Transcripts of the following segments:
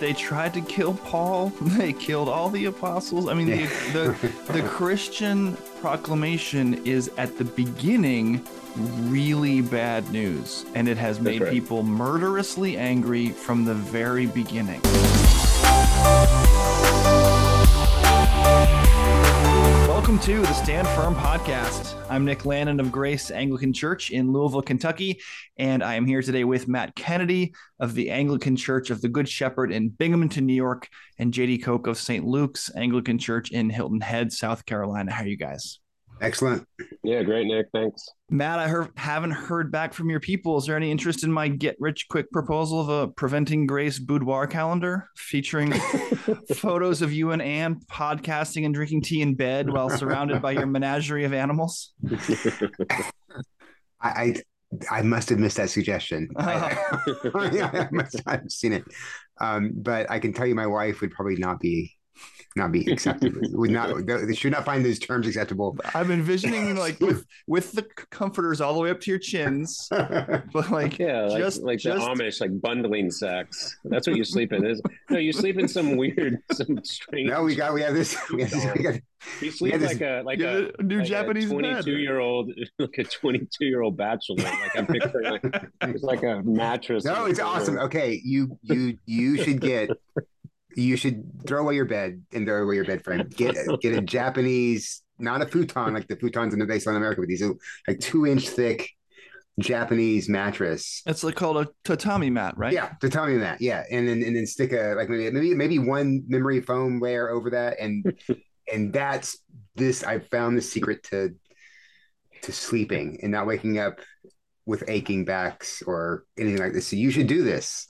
They tried to kill Paul. They killed all the apostles. I mean, the, the, the Christian proclamation is at the beginning really bad news, and it has made right. people murderously angry from the very beginning. Welcome to the Stand Firm podcast. I'm Nick Lannon of Grace Anglican Church in Louisville, Kentucky, and I am here today with Matt Kennedy of the Anglican Church of the Good Shepherd in Binghamton, New York, and Jady Koch of St. Luke's Anglican Church in Hilton Head, South Carolina. How are you guys? Excellent. Yeah, great, Nick. Thanks. Matt, I heard, haven't heard back from your people. Is there any interest in my get rich quick proposal of a Preventing Grace boudoir calendar featuring photos of you and Anne podcasting and drinking tea in bed while surrounded by your menagerie of animals? I, I I must have missed that suggestion. I, I must not have seen it. Um, but I can tell you, my wife would probably not be not be acceptable. would not they should not find those terms acceptable. I'm envisioning like with with the comforters all the way up to your chins, but like Yeah, like, just like just the Amish, like bundling sex. That's what you sleep in. Is no, you sleep in some weird, some strange. no, we got we have this. We have this we got, You sleep this- like a like Yeah, a new like Japanese a bed. twenty-two year old, like a twenty-two year old bachelor. Like I'm picturing, like it's like a mattress. no, it's awesome. Okay, you you you should get you should throw away your bed and throw away your bed frame. Get get a Japanese, not a futon like the futons in the base in America, but these are like two inch thick Japanese mattress. it's like called a tatami mat, right? Yeah, me that. Yeah, and then and then stick a like maybe maybe maybe one memory foam layer over that, and and that's this. I found the secret to to sleeping and not waking up with aching backs or anything like this. So you should do this.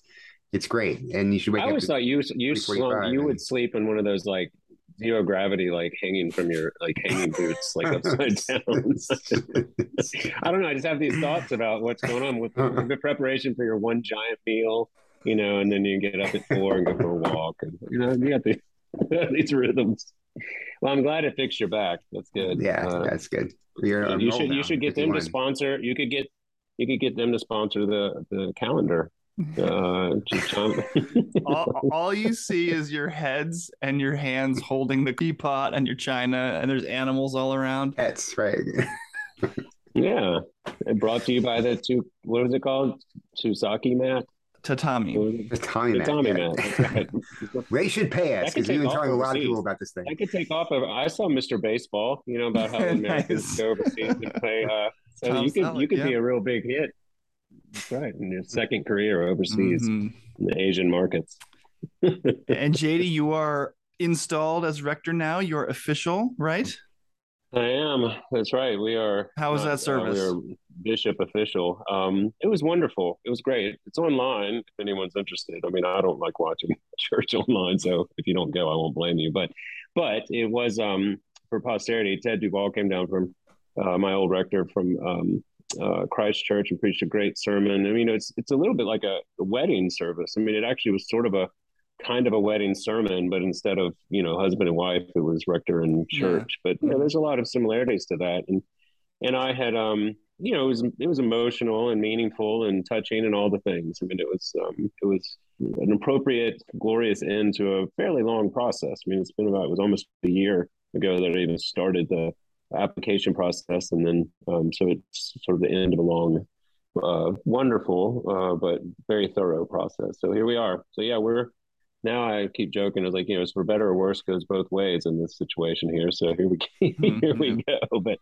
It's great, and you should wake I up. always thought you you 3:45 slump, you and- would sleep in one of those like zero gravity, like hanging from your like hanging boots, like upside down. I don't know. I just have these thoughts about what's going on with the preparation for your one giant meal, you know, and then you get up at four and go for a walk, and you know, you got the, these rhythms. Well, I'm glad it fixed your back. That's good. yeah, Uh, that's good. You're you should you should get them to sponsor. You could get you could get them to sponsor the the calendar. Uh, all, all you see is your heads and your hands holding the teapot and your china, and there's animals all around. Pets, right? Yeah, and brought to you by the two. What was it called? Susaki mat. Tatami. Tatami was it? The Tommy The mat. Yeah. mat. They should pay us because we've been take telling a lot of people about this thing. I could take off. Of, I saw Mr. Baseball. You know about how Americans Nice. go overseas and play. Uh, so Tom you could Selleck, you could be a real big hit. That's right. In your second career overseas Mhm. in the Asian markets. And Jady, you are installed as rector now. You're official, right? I am. That's right. We are. How was uh, that service? we are bishop official. Um, it was wonderful. It was great. It's online if anyone's interested. I mean, I don't like watching church online, so if you don't go, I won't blame you. But, but it was um for posterity. Ted Duval came down from uh, my old rector from um, uh, Christ Church and preached a great sermon. I mean, it's it's a little bit like a, a wedding service. I mean, it actually was sort of a kind of a wedding sermon, but instead of you know husband and wife, it was rector and Yeah. church. But you know, there's a lot of similarities to that, and and I had um you know it was it was emotional and meaningful and touching and all the things. I mean, it was um it was an appropriate, glorious end to a fairly long process. I mean, it's been about it was almost a year ago that I even started the application process, and then um, so it's sort of the end of a long, uh, wonderful, uh, but very thorough process. So here we are. So yeah, we're now. I keep joking. It's like you know, it's for better or worse goes both ways in this situation here. So here we here we go. But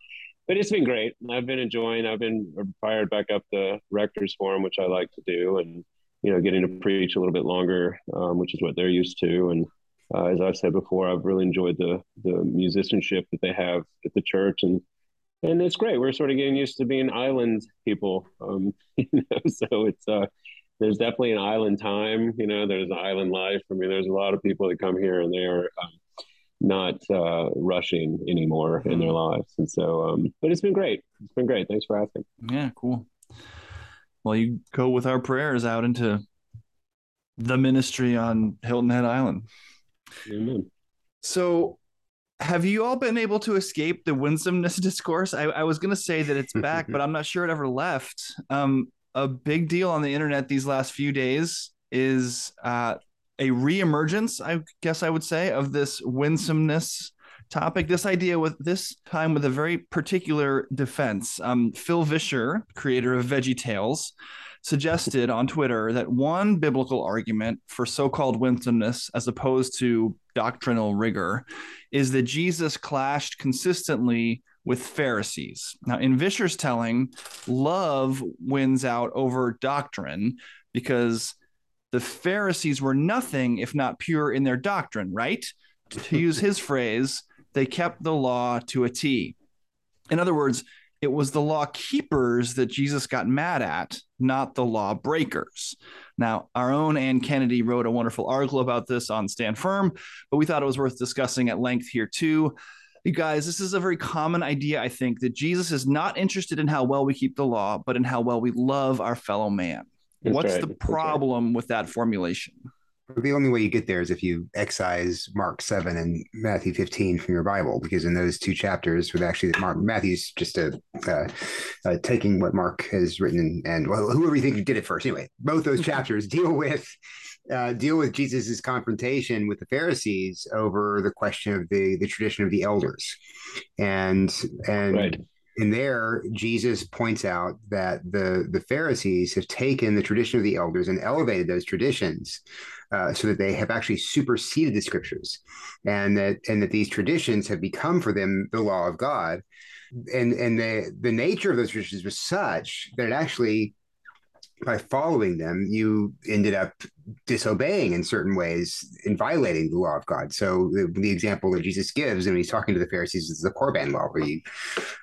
but it's been great. I've been enjoying. I've been fired back up the rector's forum, which I like to do, and you know, getting to preach a little bit longer, um, which is what they're used to, and uh, as I've said before, I've really enjoyed the the musicianship that they have at the church, and and it's great. We're sort of getting used to being island people, um, you know. So it's uh, there's definitely an island time, you know. There's an island life. I mean, there's a lot of people that come here and they are um, not uh, rushing anymore in their lives, and so. Um, but it's been great. It's been great. Thanks for asking. Yeah, cool. Well, you go with our prayers out into the ministry on Hilton Head Island. Amen. So, have you all been able to escape the winsomeness discourse? I, I was going to say that it's back, but I'm not sure it ever left. Um, a big deal on the internet these last few days is uh, a reemergence, I guess I would say, of this winsomeness topic. This idea with this time with a very particular defense. Um, Phil Vischer, creator of Veggie Tales, suggested on Twitter that one biblical argument for so called winsomeness as opposed to doctrinal rigor is that Jesus clashed consistently with Pharisees. Now, in Vischer's telling, love wins out over doctrine because the Pharisees were nothing if not pure in their doctrine, right? to use his phrase, they kept the law to a T. In other words, it was the law keepers that Jesus got mad at, not the law breakers. Now, our own Anne Kennedy wrote a wonderful article about this on Stand Firm, but we thought it was worth discussing at length here too. You guys, this is a very common idea, I think, that Jesus is not interested in how well we keep the law, but in how well we love our fellow man. That's What's right. the problem right. with that formulation? The only way you get there is if you excise Mark 7 and Matthew 15 from your Bible, because in those two chapters, with actually Mark Matthew's just a, uh, uh, taking what Mark has written and well, whoever you think did it first. Anyway, both those chapters deal with uh, deal with Jesus's confrontation with the Pharisees over the question of the the tradition of the elders, and and. Right and there jesus points out that the the pharisees have taken the tradition of the elders and elevated those traditions uh, so that they have actually superseded the scriptures, and that and that these traditions have become for them the law of God, and and the the nature of those traditions was such that it actually by following them, you ended up disobeying in certain ways and violating the law of God. So the, the example that Jesus gives, and he's talking to the Pharisees, is the Korban law, where you,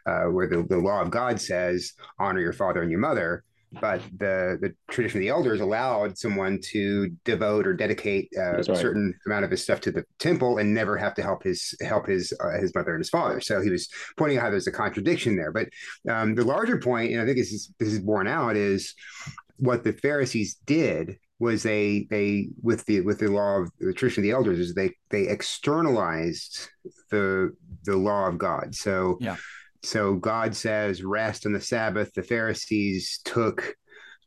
uh, where the, the law of God says, "Honor your father and your mother." But the the tradition of the elders allowed someone to devote or dedicate uh, right. a certain amount of his stuff to the temple and never have to help his help his uh, his mother and his father. So he was pointing out how there's a contradiction there. But um, the larger point, and I think this is this is borne out, is what the Pharisees did was they they with the with the law of the tradition of the elders is they they externalized the the law of God. So yeah so God says, rest on the Sabbath. The Pharisees took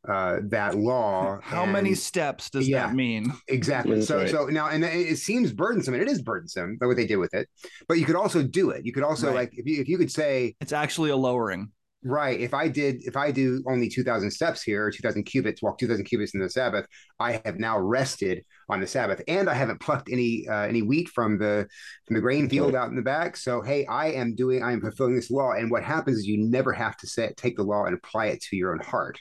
uh, that law. How and, many steps does yeah, that mean? Exactly. so, right. so now, and it seems burdensome, and it is burdensome, but what they did with it. But you could also do it. You could also right. like if you if you could say it's actually a lowering. Right. If I did, if I do only 2000 steps here, 2000 cubits, walk 2000 cubits in the Sabbath, I have now rested on the Sabbath and I haven't plucked any, uh, any wheat from the, from the grain field out in the back. So, Hey, I am doing, I am fulfilling this law. And what happens is you never have to say, take the law and apply it to your own heart.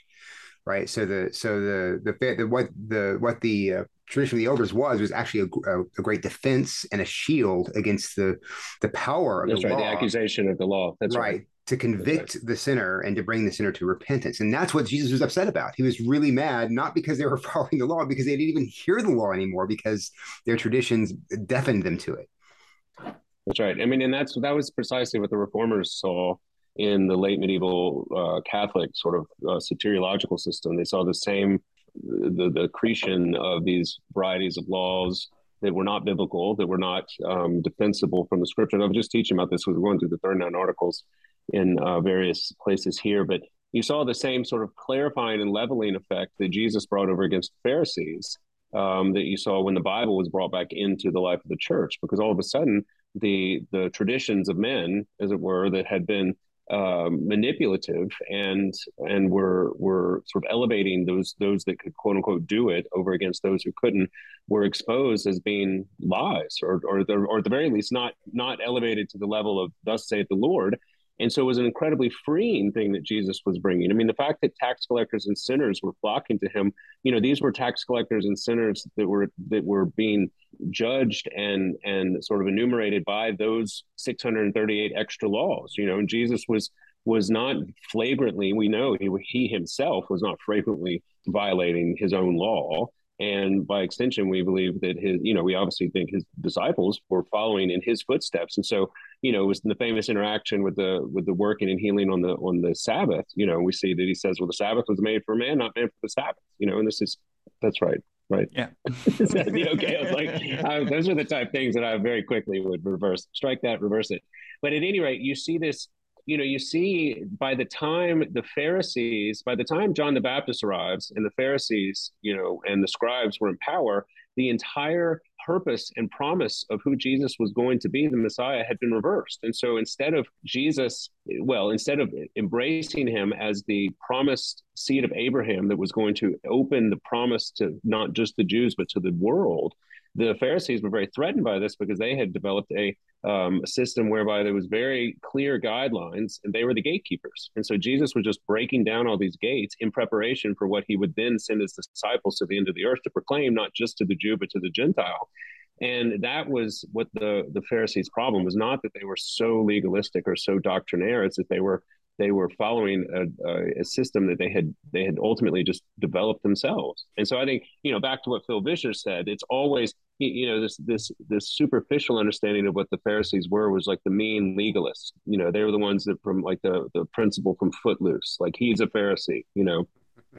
Right. So the, so the, the, the what the, what the, uh, tradition of the elders was was actually a, a, a, great defense and a shield against the the power of That's the right, law. The accusation of the law. That's right. right to convict the sinner and to bring the sinner to repentance. And that's what Jesus was upset about. He was really mad, not because they were following the law, because they didn't even hear the law anymore because their traditions deafened them to it. That's right. I mean, and that's that was precisely what the reformers saw in the late medieval uh, Catholic sort of uh, soteriological system. They saw the same the, the accretion of these varieties of laws that were not biblical, that were not um, defensible from the scripture. And I was just teaching about this. We were going through the 39 articles in uh, various places here, but you saw the same sort of clarifying and leveling effect that Jesus brought over against the Pharisees um, that you saw when the Bible was brought back into the life of the church, because all of a sudden the the traditions of men, as it were, that had been um, manipulative and and were were sort of elevating those those that could quote unquote do it over against those who couldn't were exposed as being lies or or, the, or at the very least not not elevated to the level of thus saith the Lord and so it was an incredibly freeing thing that Jesus was bringing. I mean, the fact that tax collectors and sinners were flocking to him, you know, these were tax collectors and sinners that were that were being judged and and sort of enumerated by those 638 extra laws, you know, and Jesus was was not flagrantly, we know he he himself was not flagrantly violating his own law and by extension we believe that his you know we obviously think his disciples were following in his footsteps and so you know it was the famous interaction with the with the working and healing on the on the sabbath. You know we see that he says well the sabbath was made for man not made for the sabbath. You know and this is that's right right. Yeah. Is that okay i was like I, those are the type things that i very quickly would reverse strike that reverse it. But at any rate you see this you know, you see by the time the Pharisees, by the time John the Baptist arrives and the Pharisees, you know, and the scribes were in power, the entire purpose and promise of who Jesus was going to be, the Messiah, had been reversed. And so instead of Jesus, well, instead of embracing him as the promised seed of Abraham that was going to open the promise to not just the Jews, but to the world, the Pharisees were very threatened by this because they had developed a, um, a system whereby there was very clear guidelines, and they were the gatekeepers. And so Jesus was just breaking down all these gates in preparation for what he would then send his disciples to the end of the earth to proclaim, not just to the Jew but to the Gentile. And that was what the the Pharisees' problem was not that they were so legalistic or so doctrinaire; it's that they were they were following a, a, system that they had they had ultimately just developed themselves. And so I think you know back to what Phil Vischer said, it's always you know this this this superficial understanding of what the Pharisees were was like the mean legalists. You know they were the ones that from like the the principal from Footloose, like he's a Pharisee. You know,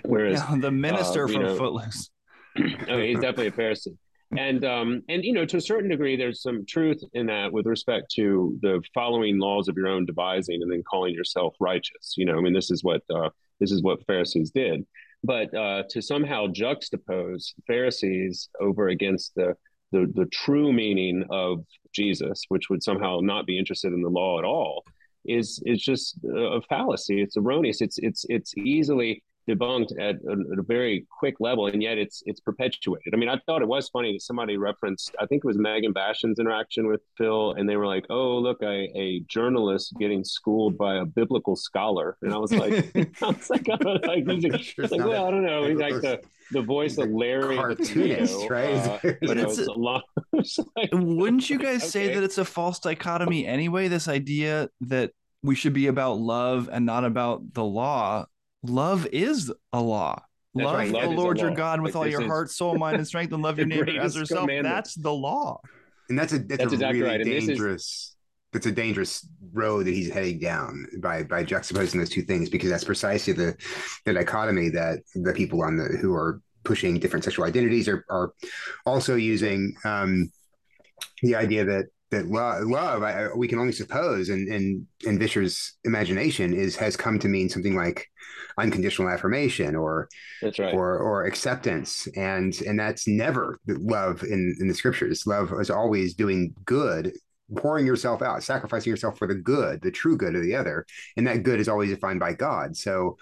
whereas yeah, the minister uh, from know, Footloose. oh, he's definitely a Pharisee and um, and you know to a certain degree there's some truth in that with respect to the following laws of your own devising and then calling yourself righteous you know i mean this is what uh, this is what pharisees did but uh, to somehow juxtapose pharisees over against the, the the true meaning of jesus which would somehow not be interested in the law at all is is just a fallacy. It's erroneous. It's it's it's easily debunked at a, at a, very quick level, and yet it's it's perpetuated. I mean, I thought it was funny that somebody referenced, I think it was Megan Basham's interaction with Phil, and they were like, "Oh, look, a, a journalist getting schooled by a biblical scholar," and I was like, I was like, oh, like, like, like well, I don't know, he's like the the voice of Larry cartoonist, right? Uh, but it's, a, a lot. like, wouldn't you guys okay. say that it's a false dichotomy anyway? This idea that we should be about love and not about the law love is a law. love, right. love the Lord your God with like, all your is... heart, soul, mind, and strength, and love your neighbor as yourself. That's the law. And that's a that's, that's a exactly really right. dangerous. Is... That's a dangerous road that he's heading down by by juxtaposing those two things because that's precisely the the dichotomy that the people on the who are pushing different sexual identities are are also using um, the idea that that love, love I, we can only suppose, and in, in, in Vischer's imagination, is has come to mean something like unconditional affirmation or that's right. or or acceptance, and and that's never love in in the scriptures. Love is always doing good, pouring yourself out, sacrificing yourself for the good, the true good of the other, and that good is always defined by God. So.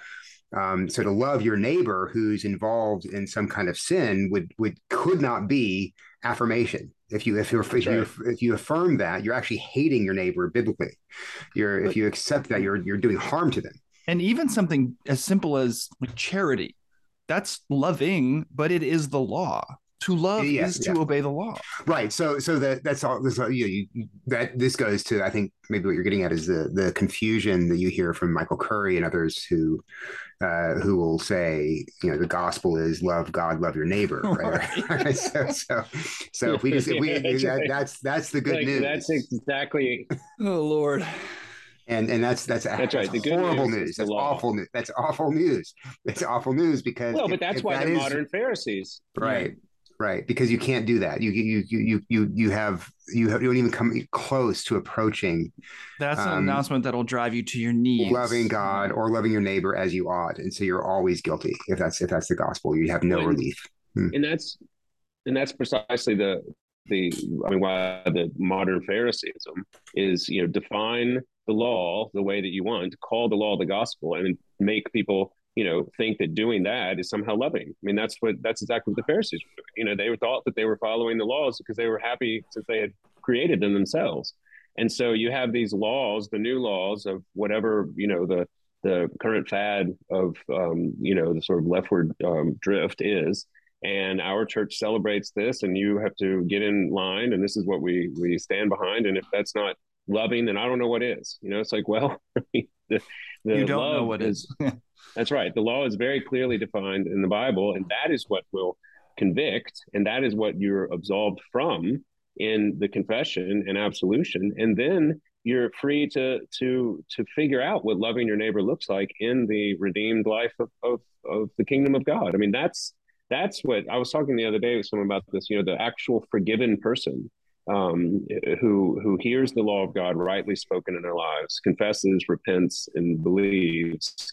Um, so to love your neighbor who's involved in some kind of sin would would could not be affirmation if you if you if you if you affirm that you're actually hating your neighbor biblically. You're but, if you accept that you're you're doing harm to them. And even something as simple as like charity that's loving but it is the law to love yeah, is to obey the law right so so that that's all this you, you, that this goes to i think maybe what you're getting at is the the confusion that you hear from michael curry and others who uh, who will say you know the gospel is love god love your neighbor right, right. so so so if we just if we that's, that, that's that's the good like, news that's exactly oh lord and and that's that's, that's right. The horrible news. news. That's awful news. That's awful news. That's awful news because well, but that's why that they're is, modern Pharisees, right? Right because you can't do that. You you you you you have you, have, you don't even come close to approaching that's an um, announcement that'll drive you to your knees. loving god or loving your neighbor as you ought and so you're always guilty if that's if that's the gospel. You have no and, relief. Hmm. and that's and that's precisely the the i mean why the modern phariseeism is you know define the law the way that you want call the law the gospel and make people you know, think that doing that is somehow loving. I mean, that's what that's exactly what the Pharisees were doing. You know, they thought that they were following the laws because they were happy since they had created them themselves. And so you have these laws, the new laws of whatever you know the the current fad of um, you know the sort of leftward um, drift is. And our church celebrates this, and you have to get in line, and this is what we we stand behind. And if that's not loving, then I don't know what is. You know, it's like, well, the, the you don't know what is. That's right. The law is very clearly defined in the Bible, and that is what will convict, and that is what you're absolved from in the confession and absolution. And then you're free to to to figure out what loving your neighbor looks like in the redeemed life of, of, of the kingdom of God. I mean, that's that's what I was talking the other day with someone about this. You know, the actual forgiven person um, who who hears the law of God rightly spoken in their lives, confesses, repents, and believes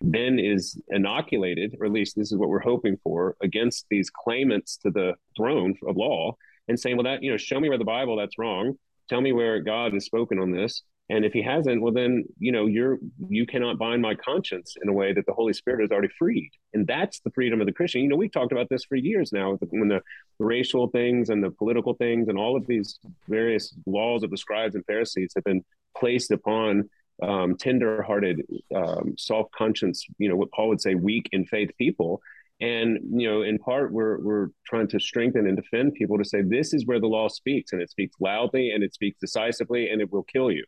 then is inoculated, or at least this is what we're hoping for, against these claimants to the throne of law and saying, well, that, you know, show me where the Bible that's wrong. Tell me where God has spoken on this. And if he hasn't, well, then, you know, you're, you cannot bind my conscience in a way that the Holy Spirit has already freed. And that's the freedom of the Christian. You know, we've talked about this for years now when the racial things and the political things and all of these various laws of the scribes and Pharisees have been placed upon um, tender-hearted, um, soft conscience, you know, what Paul would say, weak in faith people. And you know, in part, we're we're trying to strengthen and defend people to say this is where the law speaks, and it speaks loudly, and it speaks decisively, and it will kill you.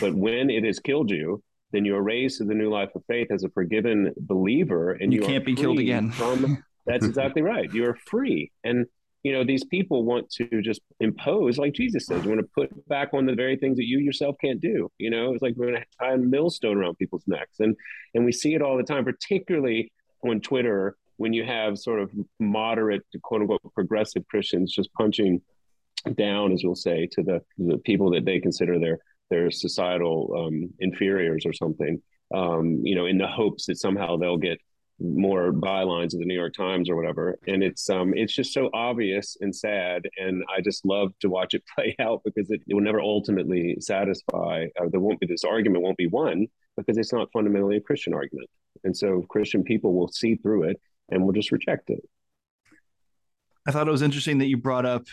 But when it has killed you, then you are raised to the new life of faith as a forgiven believer, and you, you can't be killed again. From, that's exactly right. You are free, and you know these people want to just impose like jesus says you want to put back on the very things that you yourself can't do you know it's like we're going to tie a millstone around people's necks and and we see it all the time particularly on twitter when you have sort of moderate quote unquote progressive christians just punching down as we'll say to the the people that they consider their their societal um, inferiors or something um, you know in the hopes that somehow they'll get more bylines in the New York Times or whatever. And it's um it's just so obvious and sad, and I just love to watch it play out because it, it will never ultimately satisfy. Uh, there won't be this argument won't be won because it's not fundamentally a Christian argument, and so Christian people will see through it and will just reject it. I thought it was interesting that you brought up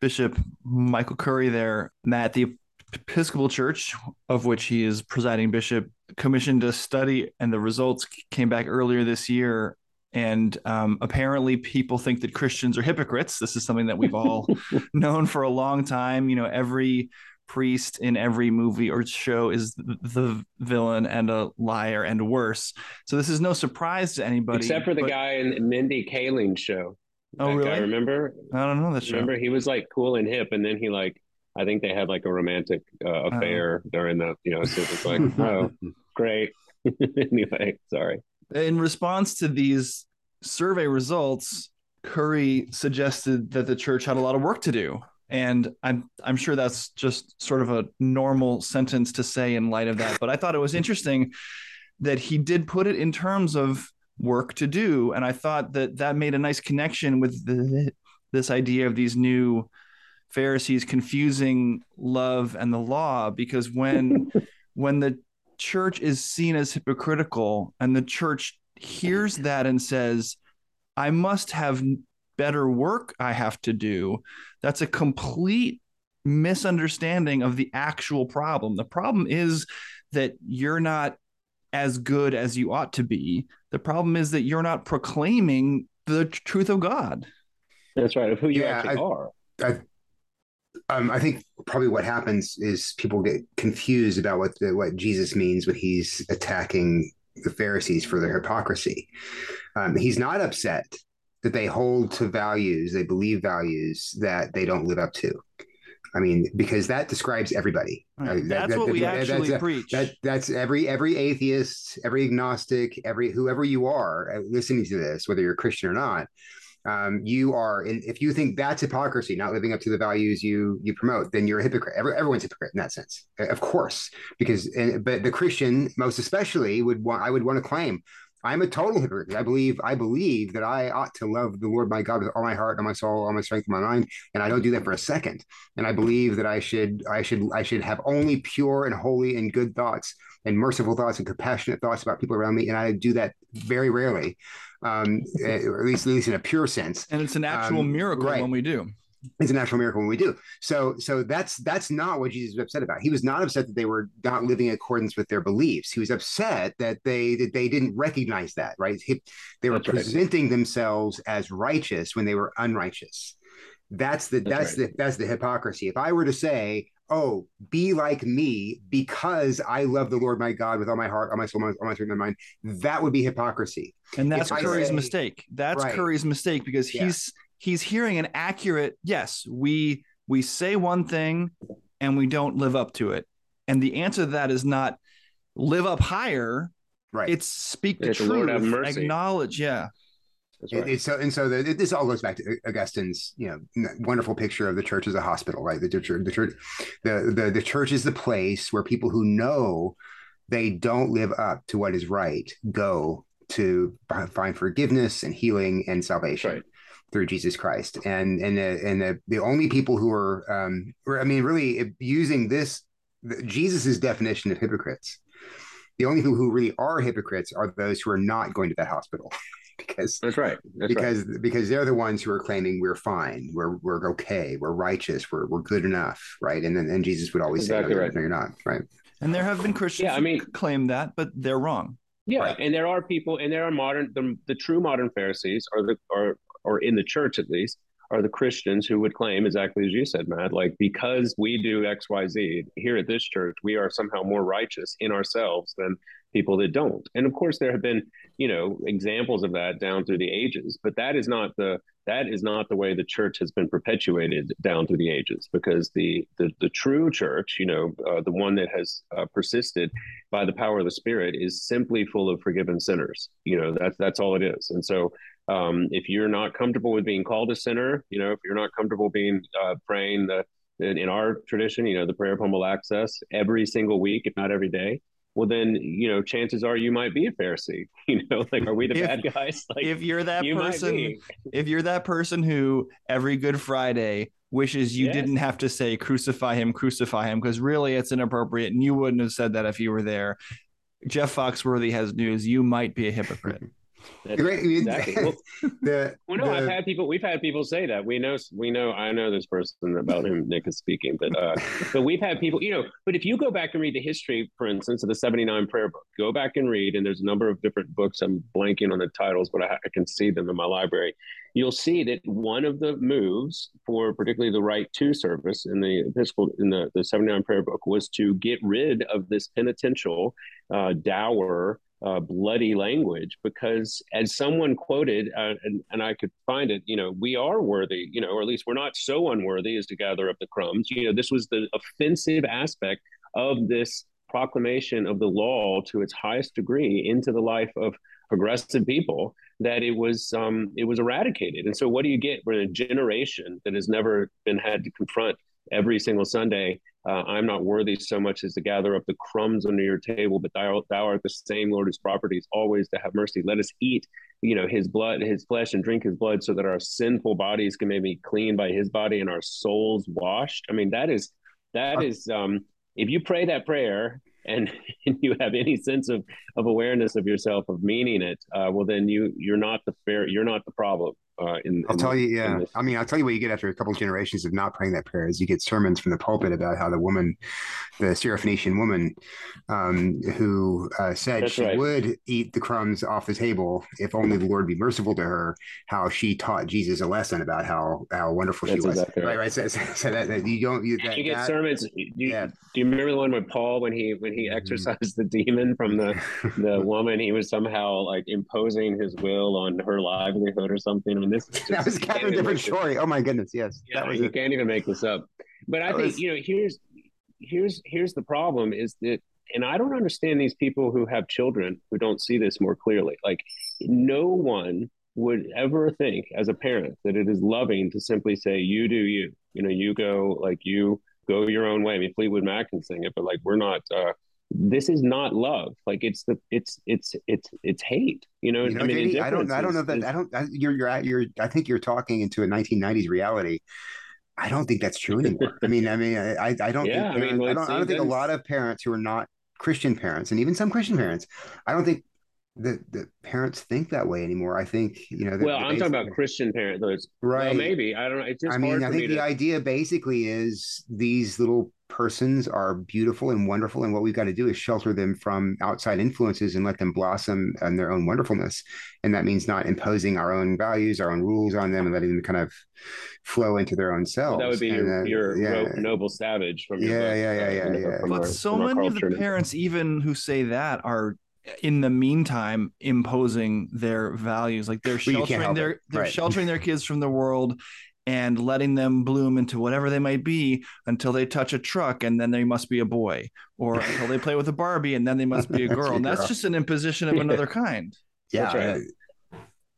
Bishop Michael Curry there, Matt. The Episcopal Church, of which he is presiding bishop, commissioned a study, and the results came back earlier this year. And um, apparently, people think that Christians are hypocrites. This is something that we've all known for a long time. You know, every priest in every movie or show is the villain and a liar and worse. So this is no surprise to anybody. Except for the but... guy in Mindy Kaling's show. Oh, really? Guy, remember? I don't know that show. Remember, he was like cool and hip, and then he like I think they had like a romantic uh, oh. affair uh, during the, you know, so it's like, oh, great. anyway, sorry. In response to these survey results, Curry suggested that the church had a lot of work to do. And I'm I'm sure that's just sort of a normal sentence to say in light of that. But I thought it was interesting that he did put it in terms of work to do. And I thought that that made a nice connection with the, this idea of these new Pharisees confusing love and the law because when when the church is seen as hypocritical and the church hears that and says I must have better work I have to do that's a complete misunderstanding of the actual problem. The problem is that you're not as good as you ought to be. The problem is that you're not proclaiming the truth of God. That's right of who you yeah, actually I, are. I, um, I think probably what happens is people get confused about what the, what Jesus means when he's attacking the Pharisees for their hypocrisy. Um, he's not upset that they hold to values, they believe values that they don't live up to. I mean, because that describes everybody. Right. That, that's that, what that, we actually that's, preach. that's every every atheist, every agnostic, every whoever you are uh, listening to this, whether you're a Christian or not um, you are if you think that's hypocrisy not living up to the values you you promote then you're a hypocrite. Every, everyone's hypocrite in that sense of course because but the christian most especially would want i would want to claim i'm a total hypocrite. I believe i believe that i ought to love the lord my god with all my heart all my soul all my strength my mind and i don't do that for a second. And i believe that i should i should i should have only pure and holy and good thoughts and merciful thoughts and compassionate thoughts about people around me and i do that very rarely um, eh, or at least at least in a pure sense. And it's an actual um, miracle right. when we do. It's an actual miracle when we do. So, so that's that's not what Jesus was upset about. He was not upset that they were not living in accordance with their beliefs. He was upset that they that they didn't recognize that. Right? He, they were that's presenting right. themselves as righteous when they were unrighteous. That's the that's, that's right. the that's the hypocrisy. If I were to say, oh, be like me because I love the Lord my God with all my heart, all my soul, all my strength, my mind. That would be hypocrisy. And that's if Curry's say, mistake. That's right. Curry's mistake because yeah. he's he's hearing an accurate yes. We we say one thing and we don't live up to it. And the answer to that is not live up higher. Right. It's speak the truth, acknowledge. Yeah. Right. It, so and so the, this all goes back to Augustine's you know wonderful picture of the church as a hospital, right? The church, the church, the, the the church is the place where people who know they don't live up to what is right, go to find forgiveness and healing and salvation. Right. Through Jesus Christ, and and the, and the, the only people who are, um, I mean, really using this Jesus's definition of hypocrites the only people who really are hypocrites are those who are not going to that hospital. because that's right. That's because right. because they're the ones who are claiming we're fine, we're we're okay, we're righteous, we're we're good enough, right? And then and Jesus would always exactly say, no, right. no, you're not, right? And there have been Christians yeah, I mean, claim that, but they're wrong. Yeah, right. and there are people, and there are modern the, the true modern Pharisees are the are or in the church at least are the Christians who would claim exactly as you said, Matt, like because we do X, Y, Z here at this church, we are somehow more righteous in ourselves than people that don't. And of course, there have been, you know, examples of that down through the ages, but that is not the that is not the way the church has been perpetuated down through the ages because the the, the true church you know uh, the one that has uh, persisted by the power of the spirit is simply full of forgiven sinners you know that's that's all it is and so um, if you're not comfortable with being called a sinner, you know, if you're not comfortable being uh, praying the in, in, our tradition, you know, the prayer of humble access every single week, if not every day, well, then you know, chances are you might be a Pharisee. You know, like are we the if, bad guys? Like, if you're that you person, if you're that person who every Good Friday wishes you yes. didn't have to say crucify him, crucify him, because really it's inappropriate, and you wouldn't have said that if you were there. Jeff Foxworthy has news. You might be a hypocrite. exactly. Well, the, well, no, the, I've had people. We've had people say that. We know. We know. I know this person about whom Nick is speaking, but uh, but we've had people. You know, but if you go back and read the history, for instance, of the seventy nine prayer book, go back and read, and there's a number of different books. I'm blanking on the titles, but I, I can see them in my library. You'll see that one of the moves for particularly the right to service in the Episcopal in the the seventy nine prayer book was to get rid of this penitential uh, dour uh, bloody language because as someone quoted uh, and, and i could find it you know we are worthy you know or at least we're not so unworthy as to gather up the crumbs. You know this was the offensive aspect of this proclamation of the law to its highest degree into the life of progressive people that it was um, it was eradicated. And so what do you get? We're a generation that has never been had to confront every single sunday uh, I'm not worthy so much as to gather up the crumbs under your table, but thou, thou art the same Lord whose properties always to have mercy. Let us eat, you know, his blood, his flesh, and drink his blood, so that our sinful bodies can be cleaned by his body and our souls washed. I mean, that is that is um, if you pray that prayer and, and you have any sense of of awareness of yourself of meaning it, uh, well, then you you're not the fair, you're not the problem. Uh, in, I'll in tell you, yeah. I mean, I'll tell you what you get after a couple of generations of not praying that prayer is you get sermons from the pulpit about how the woman, the Syrophoenician woman, um, who uh, said That's she right. would eat the crumbs off the table if only the Lord be merciful to her. How she taught Jesus a lesson about how how wonderful That's she was. Exactly right, right. So, so, so that, that, you don't you, that, you get that, sermons. Do you, yeah. do you remember the one with Paul when he when he mm-hmm. exorcised the demon from the the woman? He was somehow like imposing his will on her livelihood or something mean, this just, that was kind of a different story. Oh my goodness, yes, yeah, you it. can't even make this up. But I that think was... you know, here's here's here's the problem is that, and I don't understand these people who have children who don't see this more clearly. Like, no one would ever think as a parent that it is loving to simply say, "You do you." You know, you go like you go your own way. I mean, Fleetwood Mac can sing it, but like we're not. uh this is not love. Like it's the it's it's it's it's hate. You know, you know I mean, I don't I don't know that is, I don't I, you're you're at you're I think you're talking into a 1990s reality. I don't think that's true anymore. I mean, I mean, I I don't yeah, think I, mean, well, I don't I don't think a lot of parents who are not Christian parents and even some Christian parents, I don't think the the parents think that way anymore. I think you know. well, I'm talking about Christian parents. Those right? Well, maybe I don't know. It's just I mean, I think the to... idea basically is these little persons are beautiful and wonderful, and what we've got to do is shelter them from outside influences and let them blossom in their own wonderfulness. And that means not imposing our own values, our own rules on them, and letting them kind of flow into their own selves. That would be and, your, uh, your yeah. noble savage from yeah, yeah, yeah, yeah, yeah. But our, so many of the parents, even who say that, are in the meantime imposing their values like they're sheltering well, their they're right. sheltering their kids from the world and letting them bloom into whatever they might be until they touch a truck and then they must be a boy or until they play with a barbie and then they must be a girl. And that's just an imposition of another kind. Yeah. Right.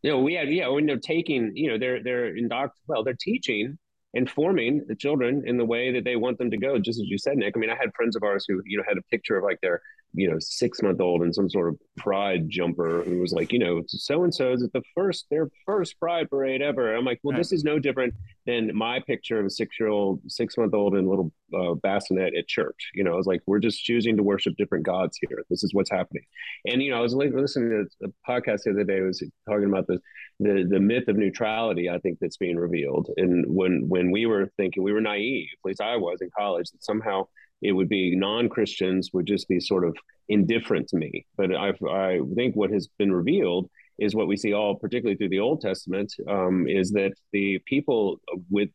you know we have yeah when they're taking you know they're they're indoct well they're teaching informing the children in the way that they want them to go just as you said nick. I mean i had friends of ours who you know had a picture of like their you know six month old in some sort of pride jumper who was like you know so and so is at the first their first pride parade ever. I'm like well right. this is no different than my picture of a six year old six month old in a little uh, bassinet at church. You know i was like we're just choosing to worship different gods here. This is what's happening. And you know i was listening to a podcast the other day was talking about the the the myth of neutrality i think that's being revealed. And when when we were thinking we were naive at least i was in college that somehow it would be non-Christians would just be sort of indifferent to me. But I, I think what has been revealed is what we see all, particularly through the Old Testament, um, is that the people with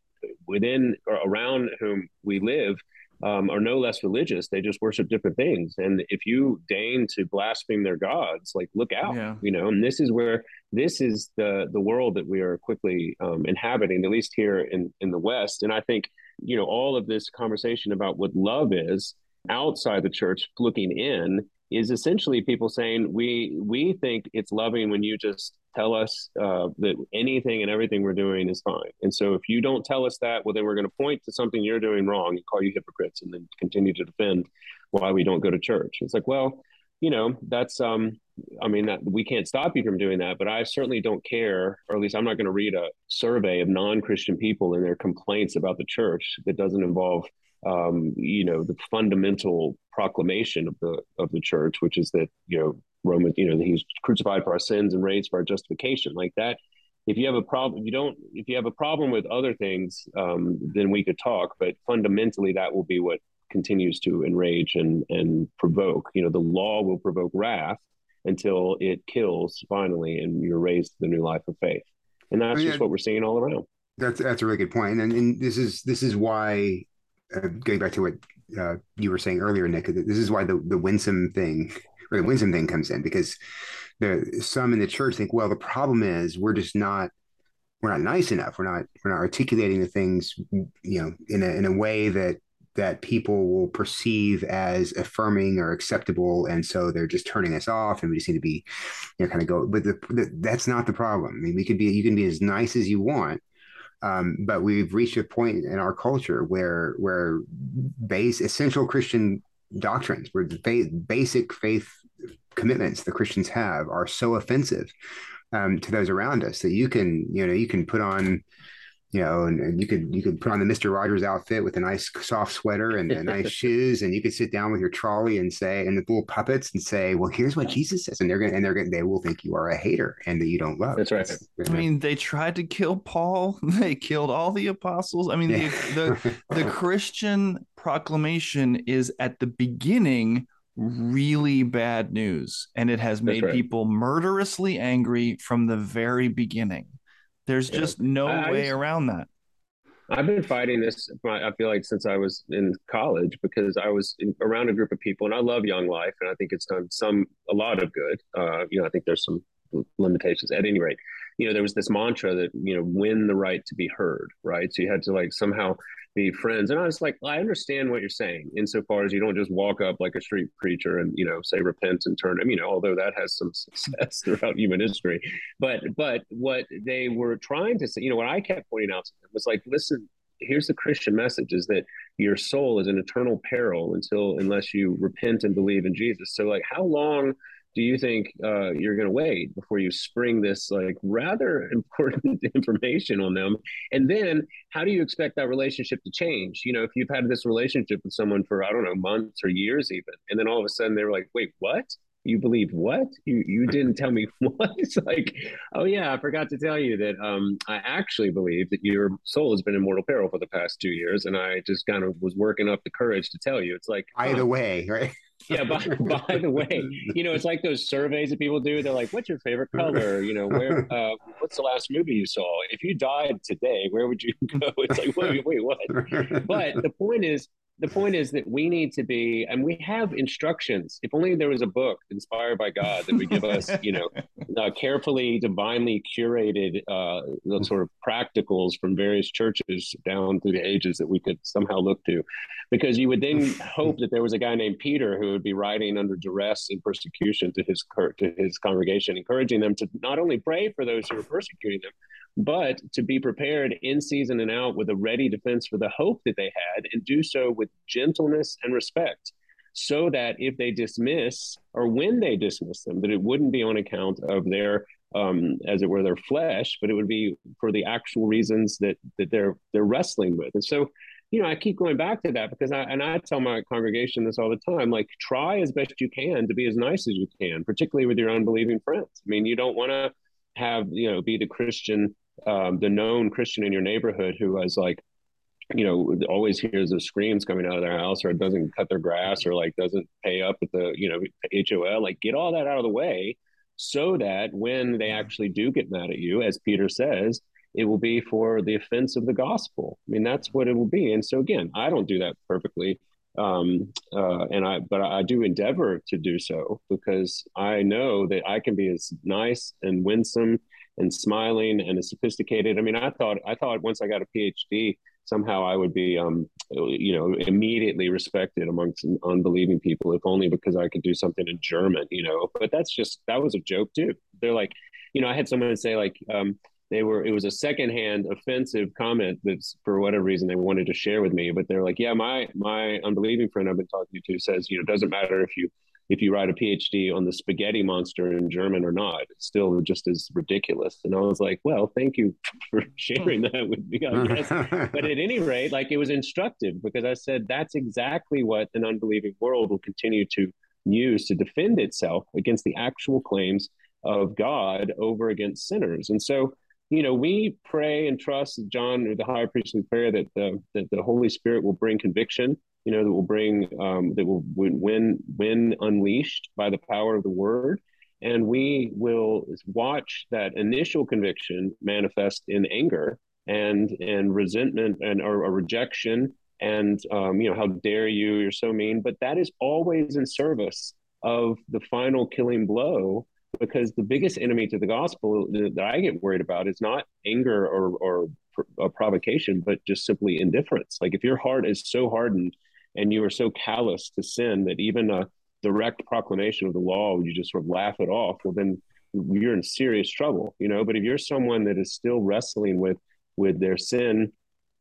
within or around whom we live um, are no less religious. They just worship different things. And if you deign to blaspheme their gods, like look out, yeah. you know. And this is where this is the the world that we are quickly um, inhabiting, at least here in in the West. And I think you know, all of this conversation about what love is outside the church looking in is essentially people saying we we think it's loving when you just tell us uh, that anything and everything we're doing is fine. And so if you don't tell us that well then we're going to point to something you're doing wrong and call you hypocrites and then continue to defend why we don't go to church. It's like well you know that's um i mean that we can't stop you from doing that but i certainly don't care or at least i'm not going to read a survey of non-christian people and their complaints about the church that doesn't involve um, you know the fundamental proclamation of the of the church which is that you know roman you know that he's crucified for our sins and raised for our justification. Like that if you have a problem if you don't if you have a problem with other things um, then we could talk but fundamentally that will be what continues to enrage and and provoke. You know, the law will provoke wrath until it kills finally, and you're raised to the new life of faith. And that's mean, just what we're seeing all around. That's that's a really good point, and and this is this is why uh, going back to what uh, you were saying earlier, Nick. This is why the the winsome thing or the winsome thing comes in because the some in the church think, well, the problem is we're just not we're not nice enough. We're not we're not articulating the things you know in a in a way that that people will perceive as affirming or acceptable, and so they're just turning us off, and we just need to be, you know, kind of go. But the, the, that's not the problem. I mean, we could be, you can be as nice as you want, um, but we've reached a point in our culture where where base essential Christian doctrines, where faith, basic faith commitments the Christians have, are so offensive um, to those around us that you can, you know, you can put on you know, and, and, you could you could put on the Mister Rogers outfit with a nice soft sweater and, and nice shoes, and you could sit down with your trolley and say and the little puppets and say, "Well, here's what Jesus says," and they're gonna and they're gonna they will think you are a hater and that you don't love. That's right. I mean, they tried to kill Paul. They killed all the apostles. I mean, yeah. the, the the Christian proclamation is at the beginning really bad news, and it has made right. people murderously angry from the very beginning. There's yeah. just no I, way I around that. I've been fighting this. I feel like since I was in college because I was in, around a group of people, and I love Young Life, and I think it's done some a lot of good. Uh, you know, I think there's some limitations. At any rate, you know, there was this mantra that you know, win the right to be heard, right? So you had to like somehow be friends. And I was like, I understand what you're saying insofar as you don't just walk up like a street preacher and, you know, say repent and turn. I mean, you know, although that has some success throughout human history. But but what they were trying to say, you know, what I kept pointing out to them was like, listen, here's the Christian message is that your soul is in eternal peril until unless you repent and believe in Jesus. So like how long do you think uh, you're going to wait before you spring this like rather important information on them? And then how do you expect that relationship to change? You know if you've had this relationship with someone for i don't know months or years even and then all of a sudden they're like wait what? You believe what? You you didn't tell me what? It's like oh yeah i forgot to tell you that um i actually believe that your soul has been in mortal peril for the past two years and i just kind of was working up the courage to tell you. It's like either way right yeah by, by the way you know it's like those surveys that people do they're like what's your favorite color? You know where uh, what's the last movie you saw? If you died today where would you go? It's like wait wait what? But the point is the point is that we need to be, and we have instructions. If only there was a book inspired by God that would give us, you know, uh, carefully, divinely curated uh, sort of practicals from various churches down through the ages that we could somehow look to, because you would then hope that there was a guy named Peter who would be writing under duress and persecution to his to his congregation, encouraging them to not only pray for those who are persecuting them, but to be prepared in season and out with a ready defense for the hope that they had and do so with gentleness and respect. so that if they dismiss or when they dismiss them, that it wouldn't be on account of their um, as it were, their flesh, but it would be for the actual reasons that that they're they're wrestling with. And so, you know, I keep going back to that because I and I tell my congregation this all the time: like, try as best you can to be as nice as you can, particularly with your unbelieving friends. I mean, you don't want to have you know be the Christian, um, the known Christian in your neighborhood who has like you know always hears the screams coming out of their house or doesn't cut their grass or like doesn't pay up at the you know HOL like get all that out of the way so that when they actually do get mad at you as Peter says it will be for the offense of the gospel. I mean that's what it will be. And so again I don't do that perfectly um, uh, and I but I do endeavor to do so because I know that I can be as nice and winsome and smiling and as sophisticated. I mean, I thought I thought once I got a PhD somehow I would be, um, you know, immediately respected amongst unbelieving people, if only because I could do something in German, you know. But that's just that was a joke too. They're like, you know, I had someone say like, um, they were it was a secondhand offensive comment that's for whatever reason they wanted to share with me but they're like yeah my my unbelieving friend i've been talking to says you know it doesn't matter if you if you write a PhD on the spaghetti monster in German or not. It's still just as ridiculous. And I was like, well, thank you for sharing hmm. that with me, I guess. but at any rate, like it was instructive because I said that's exactly what an unbelieving world will continue to use to defend itself against the actual claims of God over against sinners. And so, you know, we pray and trust John, or the high priestly prayer, that the that the Holy Spirit will bring conviction you know, that will bring, um, that will when when unleashed by the power of the word. And we will watch that initial conviction manifest in anger and and resentment and or, or rejection and um, you know how dare you you're so mean but that is always in service of the final killing blow because the biggest enemy to the gospel that I get worried about is not anger or, or, or provocation, but just simply indifference. Like if your heart is so hardened and you are so callous to sin that even a direct proclamation of the law, you just sort of laugh it off, well, then you're in serious trouble, you know. But if you're someone that is still wrestling with with their sin,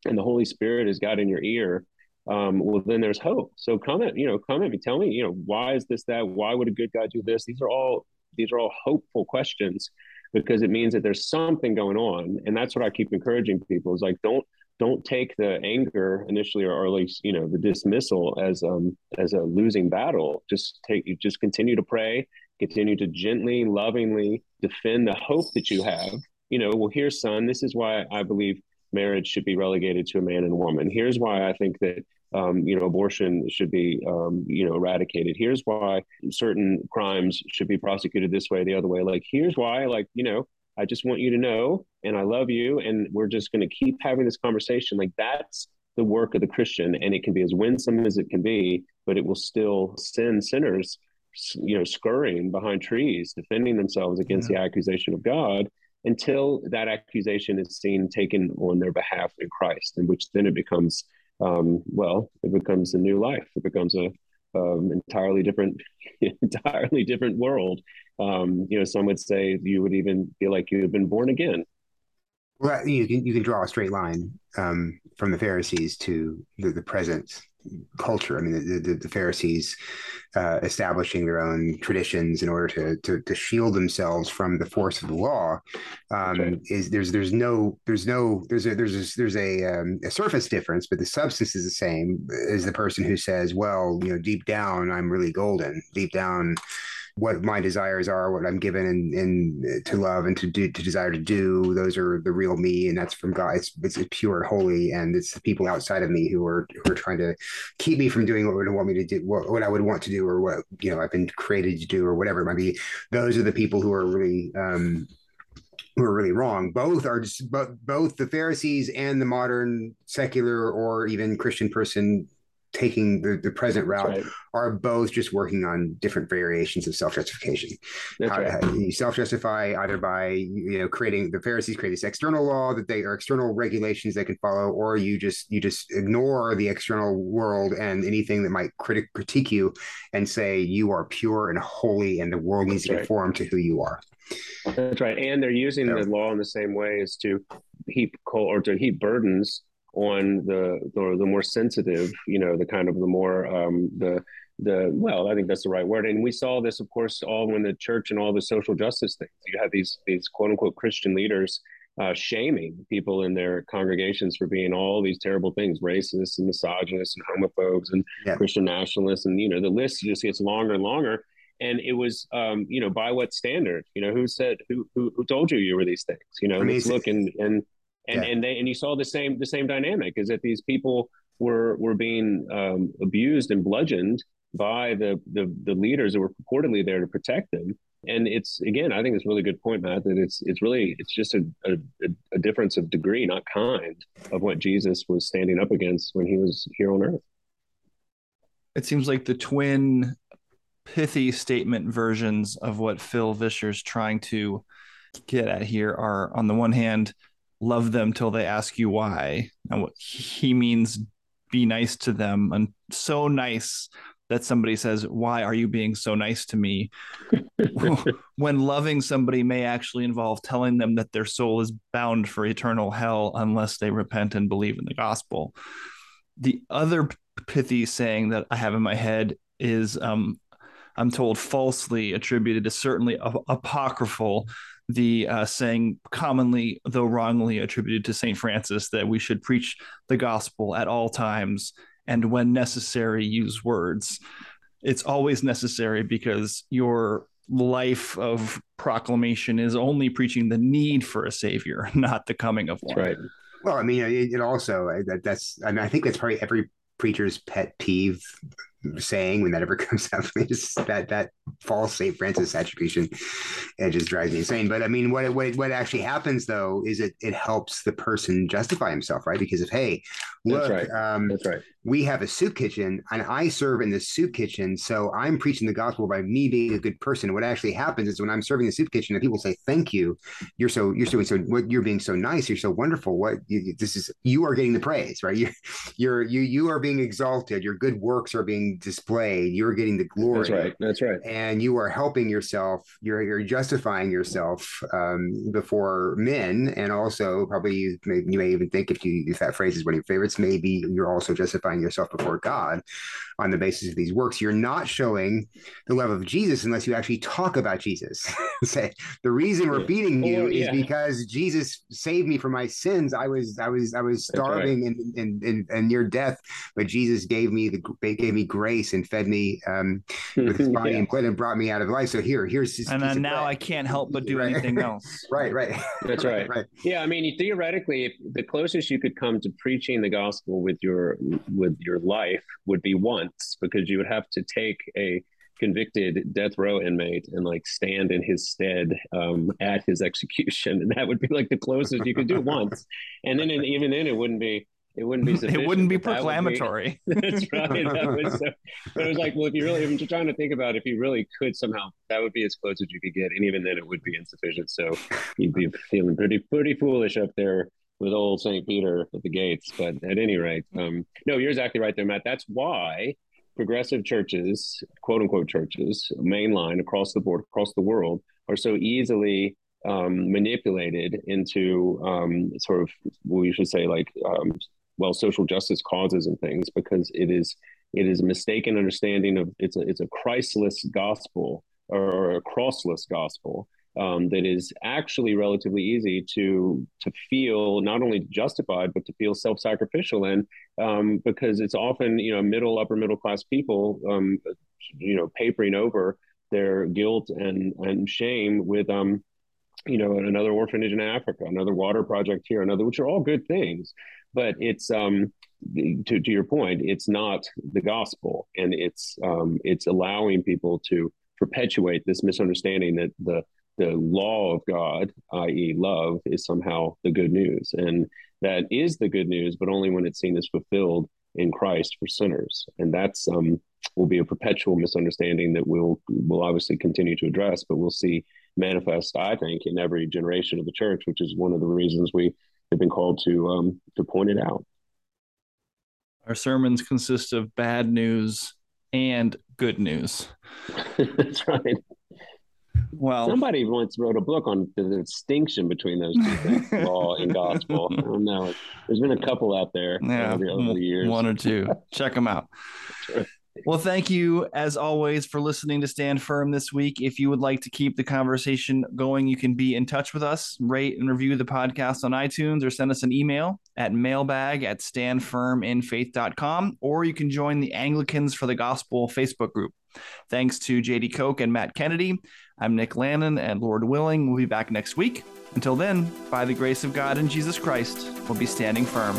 and the Holy Spirit has got in your ear, um, well, then there's hope. So comment, you know, comment me, tell me, you know, why is this that? Why would a good God do this? These are all these are all hopeful questions because it means that there's something going on, and that's what I keep encouraging people is like, don't don't take the anger initially or, at least you know the dismissal as um as a losing battle. Just take you just continue to pray continue to gently lovingly defend the hope that you have. You know well here's son this is why i believe marriage should be relegated to a man and woman. Here's why i think that um, you know abortion should be um, you know eradicated. Here's why certain crimes should be prosecuted this way the other way. Like here's why like you know I just want you to know, and I love you, and we're just going to keep having this conversation. Like that's the work of the Christian, and it can be as winsome as it can be, but it will still send sinners, you know, scurrying behind trees, defending themselves against yeah. the accusation of God until that accusation is seen taken on their behalf in Christ, in which then it becomes, um, well, it becomes a new life. It becomes a um, entirely different, entirely different world. Um, you know, some would say you would even feel like you've been born again. Well, you can you can draw a straight line um, from the Pharisees to the, the present culture. I mean, the, the, the Pharisees uh, establishing their own traditions in order to, to, to shield themselves from the force of the law. Um, right. Is there's there's no there's no there's a there's a, there's a, um, a surface difference, but the substance is the same. As the person who says, "Well, you know, deep down, I'm really golden. Deep down." What my desires are, what I'm given and, and to love and to do to desire to do. Those are the real me, and that's from God. It's, it's pure and holy, and it's the people outside of me who are who are trying to keep me from doing what would want me to do, what, what I would want to do, or what you know I've been created to do, or whatever it might be. Those are the people who are really um, who are really wrong. Both are just, both the Pharisees and the modern secular or even Christian person taking the, the present route right. are both just working on different variations of self-justification. How, right. you self-justify either by you know creating the Pharisees create this external law that they are external regulations they can follow, or you just you just ignore the external world and anything that might critic critique you and say you are pure and holy and the world needs That's to right. conform to who you are. That's right. And they're using the law in the same way as to heap coal or to heap burdens on the, the the more sensitive, you know, the kind of the more um, the the well i think that's the right word. And we saw this of course all when the church and all the social justice things. You have these these quote unquote christian leaders uh, shaming people in their congregations for being all these terrible things racists and misogynists and homophobes and yeah. christian nationalists. And you know the list just gets longer and longer. And it was um, you know by what standard? You know who said who who, who told you you were these things? You know look and and and, yeah. and they and you saw the same the same dynamic is that these people were were being um, abused and bludgeoned by the, the the leaders that were purportedly there to protect them. And it's again, I think it's a really good point, Matt, that it's it's really it's just a, a, a difference of degree, not kind, of what Jesus was standing up against when he was here on earth. It seems like the twin pithy statement versions of what Phil Vischer's trying to get at here are on the one hand, love them till they ask you why. And what he means be nice to them and so nice that somebody says, Why are you being so nice to me? when loving somebody may actually involve telling them that their soul is bound for eternal hell unless they repent and believe in the gospel. The other pithy saying that I have in my head is um, I'm told falsely attributed to certainly apocryphal the uh, saying commonly, though wrongly attributed to St. Francis, that we should preach the gospel at all times and when necessary, use words. It's always necessary because your life of proclamation is only preaching the need for a savior, not the coming of one. right. Well, I mean, it, it also that, that's. I mean, I think that's probably every preacher's pet peeve saying when that ever comes out. just that that false St. Francis attribution, it just drives me insane. But I mean, what what what actually happens though is it it helps the person justify himself, right? Because if hey, look, That's right. Um, That's right we have a soup kitchen and I serve in the soup kitchen. So I'm preaching the gospel by me being a good person. What actually happens is when I'm serving the soup kitchen and people say, thank you, you're so, you're doing so, what you're being so nice. You're so wonderful. What you, this is, you are getting the praise, right? You're, you're, you, you are being exalted. Your good works are being displayed. You're getting the glory. That's right. That's right. And you are helping yourself. You're, you're justifying yourself um, before men. And also probably you may, you may even think if you, if that phrase is one of your favorites, maybe you're also justifying yourself before God on the basis of these works. You're not showing the love of Jesus unless you actually talk about Jesus. Say the reason we're feeding you is because Jesus saved me from my sins. I was I was I was starving right. and, and, and and near death, but Jesus gave me the gave me grace and fed me um, with His body yeah. and blood and brought me out of life. So here here's this and then now I can't help but do right. anything else. right, right. That's right. right. Yeah, I mean theoretically, the closest you could come to preaching the gospel with your with your life would be once because you would have to take a convicted death row inmate and like stand in his stead um, at his execution, and that would be like the closest you could do once. And then, and even then, it wouldn't be. It wouldn't be. It wouldn't be proclamatory. Would be, that's right. That was so, but it was like, well, if you really, I'm trying to think about it, if you really could somehow, that would be as close as you could get, and even then, it would be insufficient. So you'd be feeling pretty, pretty foolish up there with old St. Peter at the gates. But at any rate, um, no, you're exactly right there, Matt. That's why progressive churches, quote unquote churches, mainline across the board, across the world, are so easily um, manipulated into um, sort of we should say like um, well social justice causes and things because it is it is a mistaken understanding of it's a it's a Christless gospel or, or a crossless gospel um, that is actually relatively easy to to feel not only justified but to feel self-sacrificial in um, because it's often you know middle upper middle class people um, you know papering over their guilt and and shame with um you know another orphanage in Africa another water project here another which are all good things. But it's um to, to your point it's not the gospel. And it's um it's allowing people to perpetuate this misunderstanding that the the law of God, i.e., love, is somehow the good news. And that is the good news, but only when it's seen as fulfilled in Christ for sinners. And that's um, will be a perpetual misunderstanding that we'll will obviously continue to address, but we'll see manifest, I think, in every generation of the church, which is one of the reasons we have been called to um, to point it out. Our sermons consist of bad news and good news. That's right. Well, somebody once wrote a book on the distinction between those two things, law and gospel. I don't know. There's been a couple out there yeah, over, the, over the years. One or two. Check them out. Well, thank you as always for listening to Stand Firm this week. If you would like to keep the conversation going, you can be in touch with us, rate and review the podcast on iTunes, or send us an email at mailbag at standfirminfaith.com, or you can join the Anglicans for the Gospel Facebook group. Thanks to Jady Koch and Matt Kennedy. I'm Nick Lannon, and Lord willing, we'll be back next week. Until then, by the grace of God and Jesus Christ, we'll be standing firm.